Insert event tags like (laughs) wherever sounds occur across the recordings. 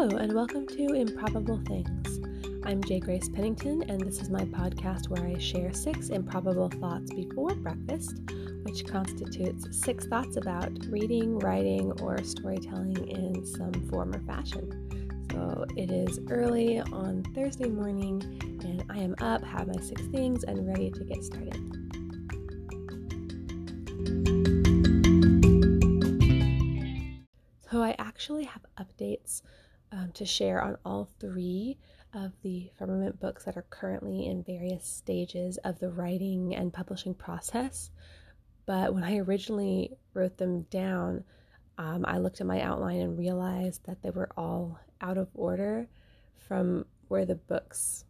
Hello, and welcome to Improbable Things. I'm J. Grace Pennington, and this is my podcast where I share six improbable thoughts before breakfast, which constitutes six thoughts about reading, writing, or storytelling in some form or fashion. So it is early on Thursday morning, and I am up, have my six things, and ready to get started. So I actually have updates um, to share on all three of the firmament books that are currently in various stages of the writing and publishing process. But when I originally wrote them down, um, I looked at my outline and realized that they were all out of order from where the books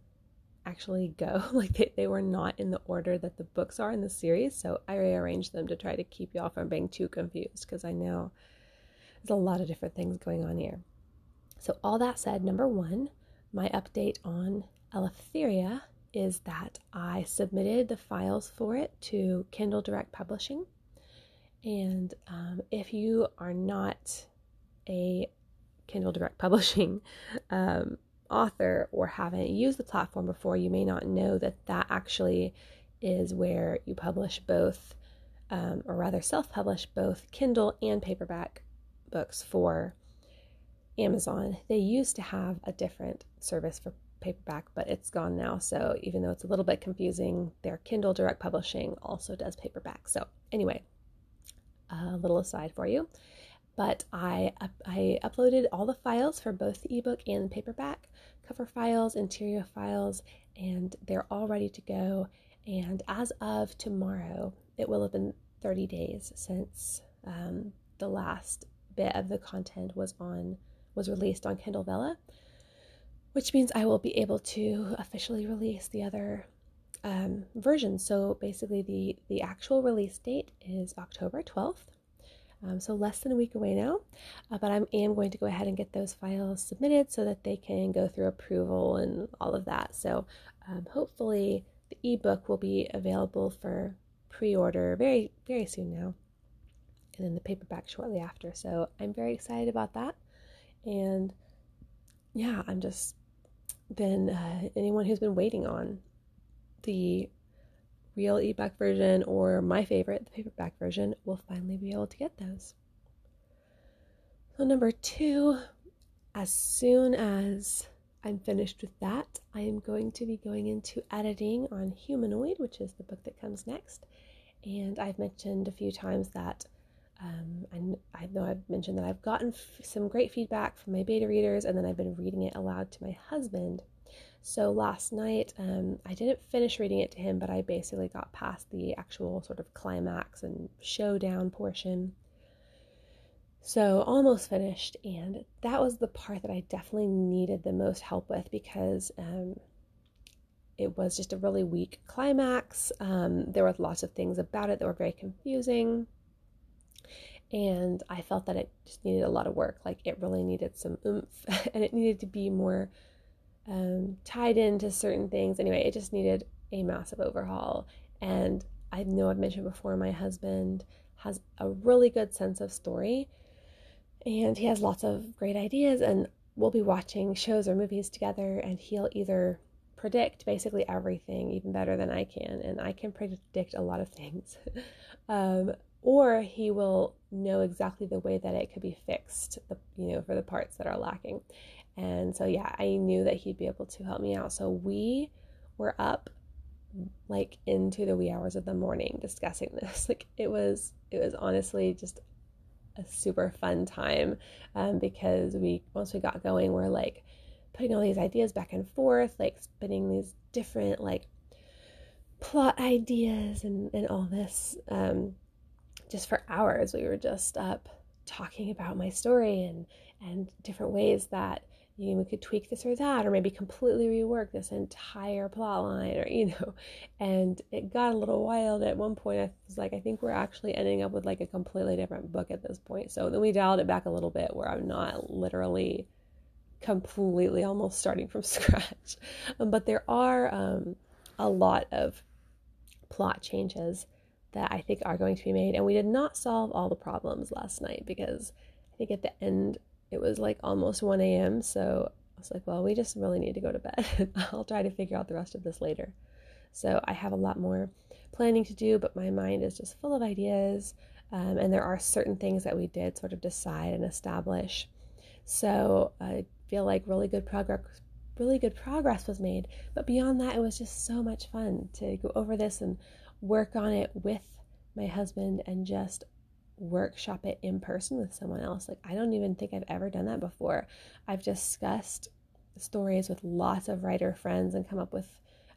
actually go. (laughs) like they, they were not in the order that the books are in the series. So I rearranged them to try to keep y'all from being too confused because I know there's a lot of different things going on here. So, all that said, number one, my update on Eleftheria is that I submitted the files for it to Kindle Direct Publishing. And um, if you are not a Kindle Direct Publishing (laughs) um, author or haven't used the platform before, you may not know that that actually is where you publish both, um, or rather self publish both Kindle and paperback books for Amazon. They used to have a different service for paperback, but it's gone now. So even though it's a little bit confusing, their Kindle Direct Publishing also does paperback. So anyway, a little aside for you. But I I uploaded all the files for both the ebook and paperback, cover files, interior files, and they're all ready to go. And as of tomorrow, it will have been 30 days since um, the last bit of the content was on was released on Kindle Vella, which means I will be able to officially release the other um, versions. So basically, the the actual release date is October twelfth. Um, so less than a week away now, uh, but I am going to go ahead and get those files submitted so that they can go through approval and all of that. So um, hopefully the ebook will be available for pre-order very very soon now and then the paperback shortly after. So I'm very excited about that. And yeah, I'm just been uh, anyone who's been waiting on the real ebook version or my favorite, the paperback version, will finally be able to get those. So, number two, as soon as I'm finished with that, I am going to be going into editing on Humanoid, which is the book that comes next. And I've mentioned a few times that um, I, I know I've mentioned that I've gotten f- some great feedback from my beta readers, and then I've been reading it aloud to my husband. So last night, um, I didn't finish reading it to him, but I basically got past the actual sort of climax and showdown portion. So almost finished, and that was the part that I definitely needed the most help with because um, it was just a really weak climax. Um, there were lots of things about it that were very confusing and I felt that it just needed a lot of work. Like it really needed some oomph, (laughs) and it needed to be more um, tied into certain things. Anyway, it just needed a massive overhaul. And I know I've mentioned before, my husband has a really good sense of story, and he has lots of great ideas. And we'll be watching shows or movies together, and he'll either predict basically everything even better than I can, and I can predict a lot of things. (laughs) um, or he will know exactly the way that it could be fixed, you know, for the parts that are lacking. And so, yeah, I knew that he'd be able to help me out. So we were up like into the wee hours of the morning discussing (laughs) this. Like it was, it was honestly just a super fun time um, because we once we got going, we're like putting all these ideas back and forth, like spinning these different like plot ideas and and all this. Um, just for hours we were just up talking about my story and and different ways that you know, we could tweak this or that or maybe completely rework this entire plot line or you know (laughs) and it got a little wild. At one point i was like i think we're actually ending up with like a completely different book at this point. So then we dialed it back a little bit where i'm not literally completely almost starting from (laughs) scratch. Um, but there are um, a lot of plot changes that I think are going to be made. And we did not solve all the problems last night because I think at the end it was like almost 1 a.m. So I was like, well, we just really need to go to bed. (laughs) I'll try to figure out the rest of this later. So I have a lot more planning to do, but my mind is just full of ideas. Um, and there are certain things that we did sort of decide and establish. So I feel like really good progress really good progress was made. But beyond that, it was just so much fun to go over this and work on it with my husband and just workshop it in person with someone else. Like, I don't even think I've ever done that before. I've discussed stories with lots of writer friends and come up with,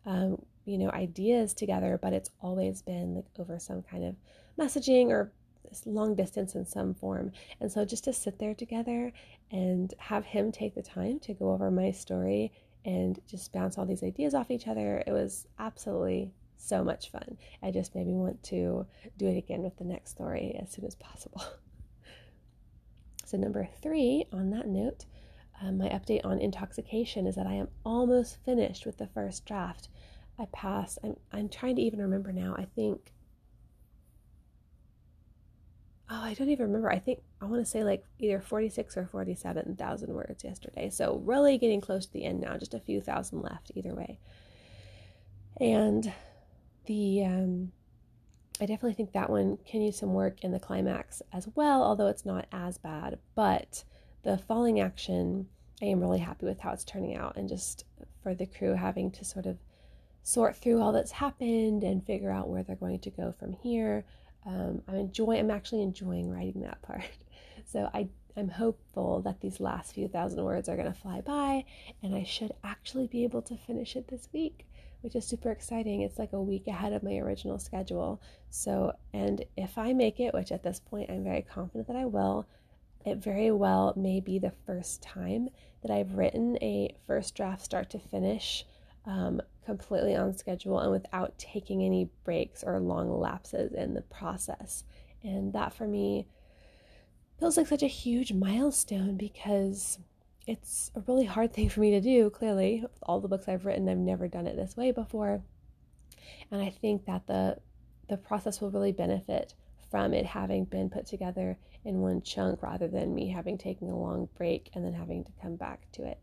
um, you know, ideas together, but it's always been like over some kind of messaging or long distance in some form. And so just to sit there together and have him take the time to go over my story and just bounce all these ideas off each other, it was absolutely so much fun. It just made me want to do it again with the next story as soon as possible. (laughs) so, number three, on that note, um, my update on intoxication is that I am almost finished with the first draft. I passed, I'm, I'm trying to even remember now. I think oh, I don't even remember. I think I want to say like either 46 or 47,000 words yesterday. So, really getting close to the end now, just a few thousand left either way. And the, um, I definitely think that one can use some work in the climax as well, although it's not as bad. But the falling action, I am really happy with how it's turning out, and just for the crew having to sort of sort through all that's happened and figure out where they're going to go from here um, I'm enjoying. I'm actually enjoying writing that part. (laughs) So I I'm hopeful that these last few thousand words are going to fly by, and I should actually be able to finish it this week, which is super exciting. It's like a week ahead of my original schedule. So, and if I make it, which at this point I'm very confident that I will, it very well may be the first time that I've written a first draft start to finish um, completely on schedule and without taking any breaks or long lapses in the process. And that for me feels like such a huge milestone because it's a really hard thing for me to do, clearly. With all the books I've written, I've never done it this way before. And I think that the the process will really benefit from it having been put together in one chunk rather than me having taken a long break and then having to come back to it.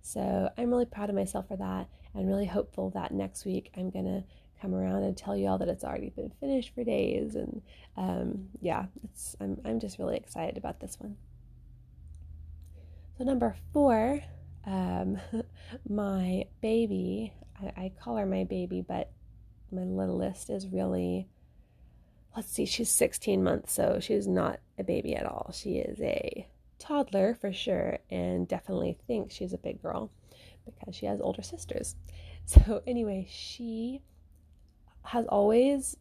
So I'm really proud of myself for that and really hopeful that next week I'm to come around and tell you all that it's already been finished for days. And um, yeah, it's I'm, I'm just really excited about this one. So, number four, um, (laughs) my baby, I, I call her my baby, but my littlest is really let's see, she's 16 months, so she's not a baby at all. She is a toddler for sure and definitely thinks she's a big girl because she has older sisters. (laughs) So, anyway, she has always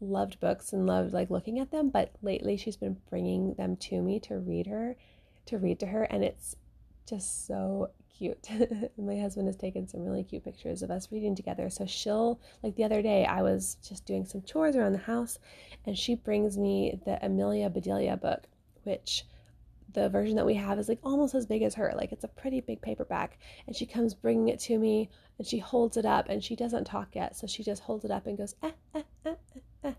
loved books and loved like looking at them, but lately she's been bringing them to me to read her, to read to her, and it's just so cute. (laughs) My husband has taken some really cute pictures of us reading together. So she'll, like the other day, I was just doing some chores around the house, and she brings me the Amelia Bedelia book, which the version that we have is like almost as big as her. Like it's a pretty big paperback. And she comes bringing it to me and she holds it up and she doesn't talk yet. So she just holds it up and goes, eh, eh, eh.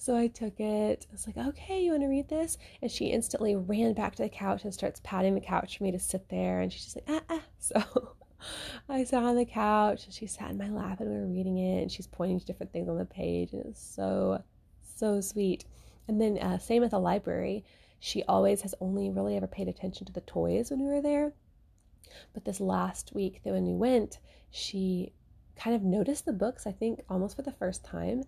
So I took it. I was like, okay, you want to read this? And she instantly ran back to the couch and starts patting the couch for me to sit there. And she's just like, ah, ah. (laughs) So I sat on the couch and she sat in my lap and we were reading it. And she's pointing to different things on the page. And it's so, so sweet. And then, uh, same at the library she always has only really ever paid attention to the toys when we were there. But this last week that when we went, she kind of noticed the books, I think almost for the first time.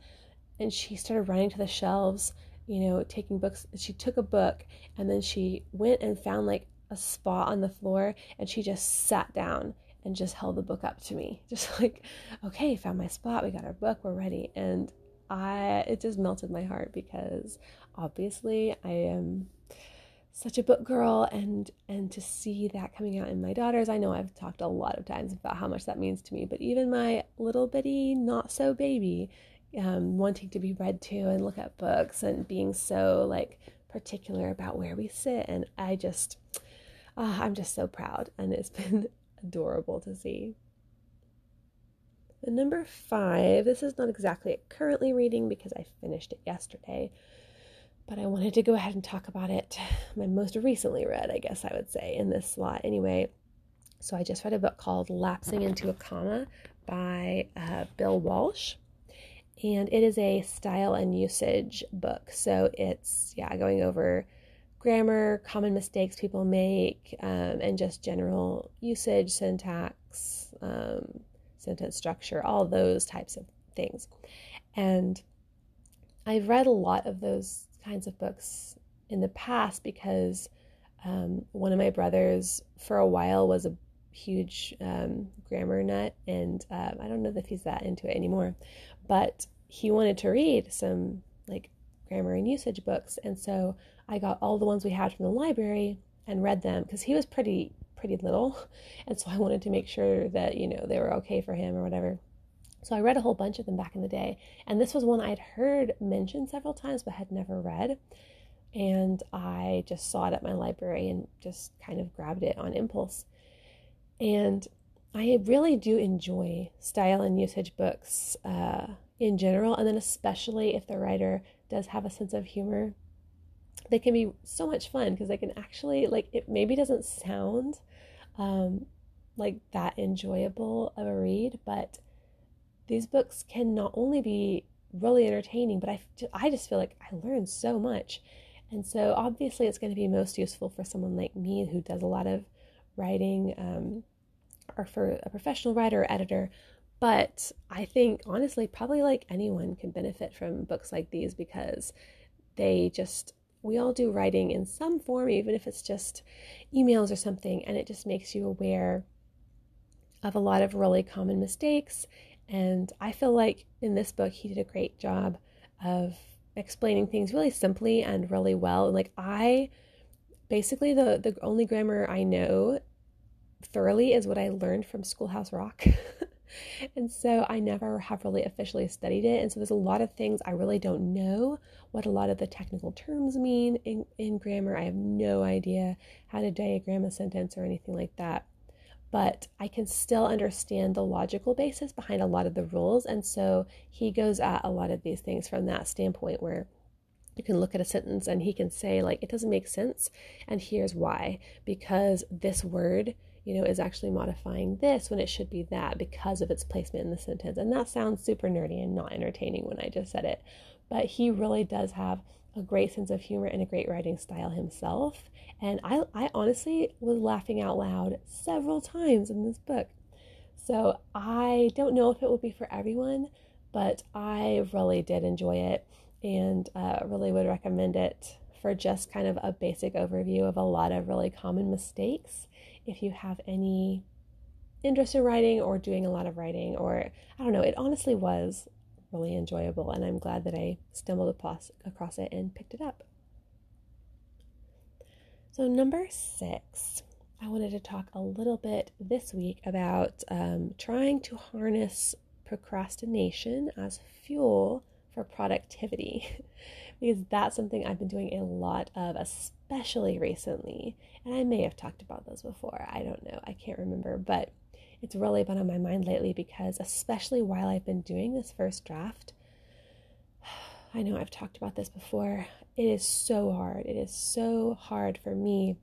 And she started running to the shelves, you know, taking books. She took a book and then she went and found like a spot on the floor and she just sat down and just held the book up to me. (laughs) Just like, okay, found my spot. We got our book. We're ready. And I, it just melted my heart because obviously I am such a book girl and and to see that coming out in my daughters i know i've talked a lot of times about how much that means to me but even my little bitty not so baby um, wanting to be read to and look at books and being so like particular about where we sit and i just uh, i'm just so proud and it's (laughs) been adorable to see and number five this is not exactly currently reading because i finished it yesterday but I wanted to go ahead and talk about it. My most recently read, I guess I would say, in this slot. Anyway, so I just read a book called Lapsing into a Comma by uh, Bill Walsh. And it is a style and usage book. So it's, yeah, going over grammar, common mistakes people make, um, and just general usage, syntax, um, sentence structure, all those types of things. And I've read a lot of those kinds of books in the past because um, one of my brothers, for a while, was a huge um, grammar nut, and uh, I don't know if he's that into it anymore, but he wanted to read some like grammar and usage books, and so I got all the ones we had from the library and read them because he was pretty pretty little, (laughs) and so I wanted to make sure that you know they were okay for him or whatever. So I read a whole bunch of them back in the day, and this was one I'd heard mentioned several times but had never read. And I just saw it at my library and just kind of grabbed it on impulse. And I really do enjoy style and usage books uh, in general, and then especially if the writer does have a sense of humor. They can be so much fun because they can actually, like, it maybe doesn't sound um, like that enjoyable of a read, but these books can not only be really entertaining, but I, I just feel like I learned so much. And so obviously it's going to be most useful for someone like me who does a lot of writing um, or for a professional writer or editor. But I think honestly, probably like anyone can benefit from books like these because they just, we all do writing in some form, even if it's just emails or something, and it just makes you aware of a lot of really common mistakes. And I feel like in this book, he did a great job of explaining things really simply and really well. And like I basically the the only grammar I know thoroughly is what I learned from Schoolhouse Rock. (laughs) and so I never have really officially studied it. And so there's a lot of things I really don't know what a lot of the technical terms mean in, in grammar. I have no idea how to diagram a sentence or anything like that. But I can still understand the logical basis behind a lot of the rules. And so he goes at a lot of these things from that standpoint where you can look at a sentence and he can say, like, it doesn't make sense. And here's why because this word you know, is actually modifying this when it should be that because of its placement in the sentence. And that sounds super nerdy and not entertaining when I just said it. But he really does have a great sense of humor and a great writing style himself. And I, I honestly was laughing out loud several times in this book. So I don't know if it will be for everyone, but I really did enjoy it and uh, really would recommend it just kind of a basic overview of a lot of really common mistakes if you have any interest in writing or doing a lot of writing, or I don't know, it honestly was really enjoyable, and I'm glad that I stumbled across, across it and picked it up. So, number six, I wanted to talk a little bit this week about um, trying to harness procrastination as fuel for productivity. (laughs) because that's something I've been doing a lot of, especially recently. And I may have talked about those before. I don't know. I can't remember. But it's really been on my mind lately because, especially while I've been doing this first draft, (sighs) I know I've talked about this before. It is so hard. It is so hard for me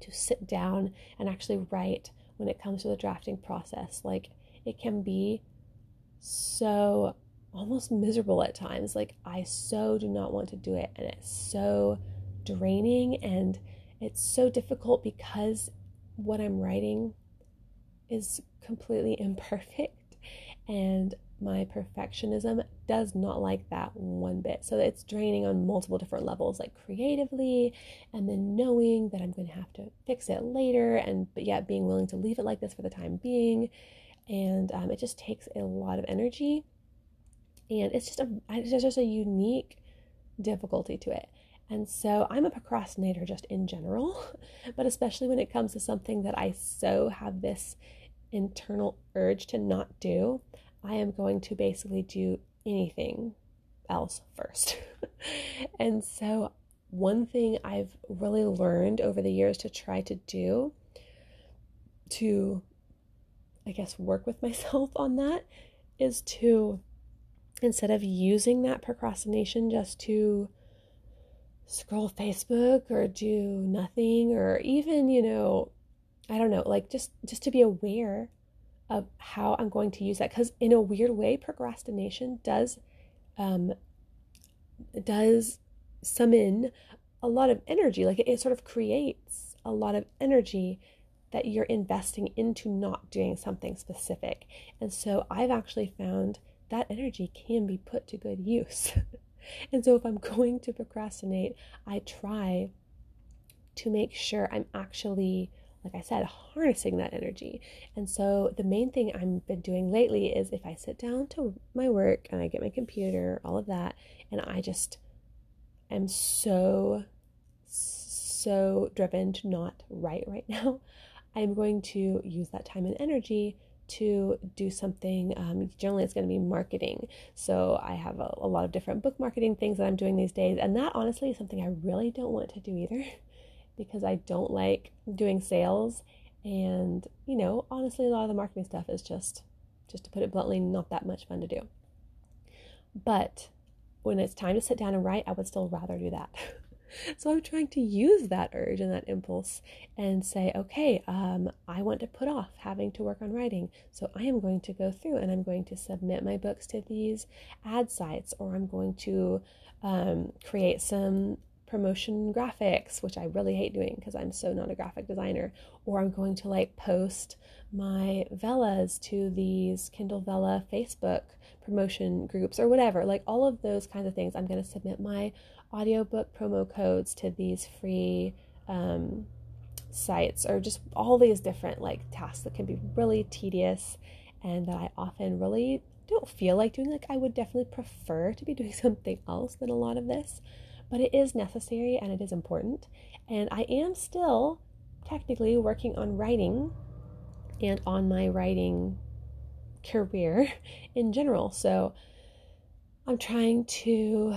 to sit down and actually write when it comes to the drafting process. Like, it can be so almost miserable at times. Like, I so do not want to do it, and it's so draining and it's so difficult because what I'm writing is completely (laughs) imperfect, and my perfectionism does not like that one bit. So it's draining on multiple different levels, like creatively, and then knowing that I'm going to have to fix it later, and but yet being willing to leave it like this for the time being. And um, it just takes a lot of energy and it's just a it's just a unique difficulty to it. And so I'm a procrastinator just in general, (laughs) but especially when it comes to something that I so have this internal urge to not do, I am going to basically do anything else first. (laughs) and so one thing I've really learned over the years to try to do to I guess work with (laughs) myself on that is to instead of using that procrastination just to scroll Facebook or do nothing or even, you know, I don't know, like just just to be aware of how I'm going to use that cuz in a weird way procrastination does um does summon a lot of energy like it, it sort of creates a lot of energy that you're investing into not doing something specific. And so I've actually found that energy can be put to good use. (laughs) and so if I'm going to procrastinate, I try to make sure I'm actually like I said, harnessing that energy. And so the main thing I've been doing lately is if I sit down to my work and I get my computer, all of that, and I just am so, so driven to not write right (laughs) now, I'm going to use that time and energy to do something. Um, generally, it's going to be marketing. So I have a, a lot of different book marketing things that I'm doing these days. And that honestly is something I really don't want to do either (laughs) because I don't like doing sales. And, you know, honestly, a lot of the marketing stuff is just, just to put it bluntly, not that much fun to do. But when it's time to sit down and write, I would still rather do that. (laughs) (laughs) So I'm trying to use that urge and that impulse and say, okay, um, I want to put off having to work on writing. So I am going to go through and I'm going to submit my books to these ad sites, or I'm going to um, create some promotion graphics, which I really hate doing because I'm so not a graphic designer, or I'm going to like post my Vellas to these Kindle Vella Facebook promotion groups or whatever, like all of those kinds of things. I'm going to submit my audiobook promo codes to these free um, sites or just all these different like tasks that can be really tedious and that I often really don't feel like doing. Like, I would definitely prefer to be (laughs) doing something else than a lot of this, but it is necessary and it is important. And I am still technically working on writing and on my writing career (laughs) in general. So I'm trying to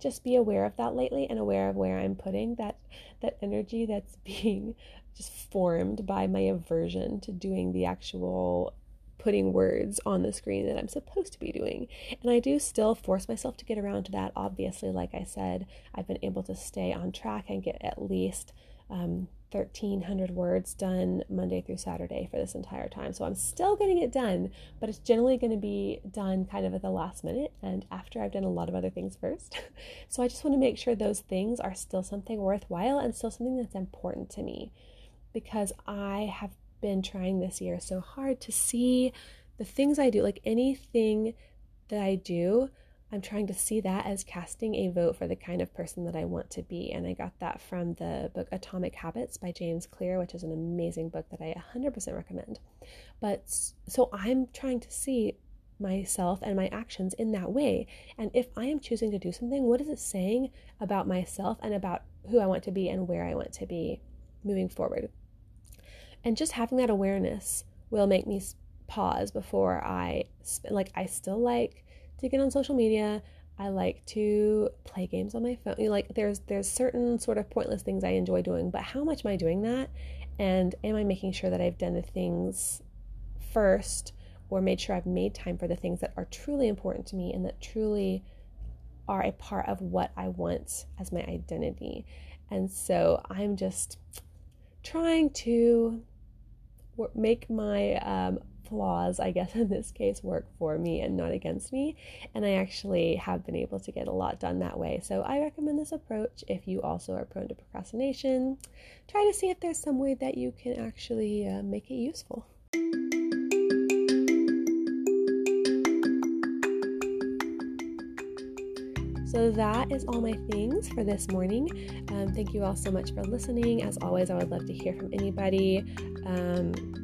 just be aware of that lately and aware of where I'm putting that that energy that's (laughs) being just formed by my aversion to doing the actual putting words on the screen that I'm supposed to be doing. And I do still force myself to get around to that. Obviously, like I said, I've been able to stay on track and get at least um, 1,300 words done Monday through Saturday for this entire time. So I'm still getting it done, but it's generally going to be done kind of at the last minute and after I've done a lot of other things first. (laughs) so I just want to make sure those things are still something worthwhile and still something that's important to me because I have been trying this year so hard to see the things I do, like anything that I do I'm trying to see that as casting a vote for the kind of person that I want to be. And I got that from the book Atomic Habits by James Clear, which is an amazing book that I 100% recommend. But so I'm trying to see myself and my actions in that way. And if I am choosing to do something, what is it saying about myself and about who I want to be and where I want to be moving forward? And just having that awareness will make me pause before I like I still like to get on social media. I like to play games on my phone. You like there's there's certain sort of pointless things I enjoy doing, but how much am I doing that? And am I making sure that I've done the things first or made sure I've made time for the things that are truly important to me and that truly are a part of what I want as my identity. And so I'm just trying to make my um, flaws, I guess (laughs) in this case, work for me and not against me. And I actually have been able to get a lot done that way. So I recommend this approach if you also are prone to procrastination. Try to see if there's some way that you can actually uh, make it useful. So that is all my things for this morning. Um, thank you all so much for listening. As always, I would love to hear from anybody. Um,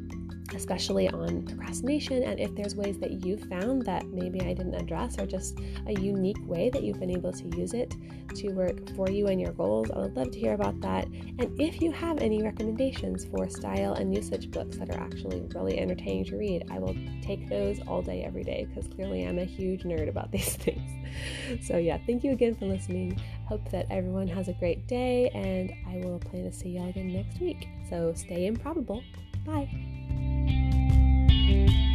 especially on procrastination, and if there's ways that you've found that maybe I didn't address, or just a unique way that you've been able to use it to work for you and your goals, I would love to hear about that. And if you have any recommendations for style and usage books that are actually really entertaining to read, I will take those all day, every day, because clearly I'm a huge nerd about (laughs) these things. So, yeah, thank you again for listening. Hope that everyone has a great day, and I will plan to see y'all again next week. So, stay improbable. Bye. You.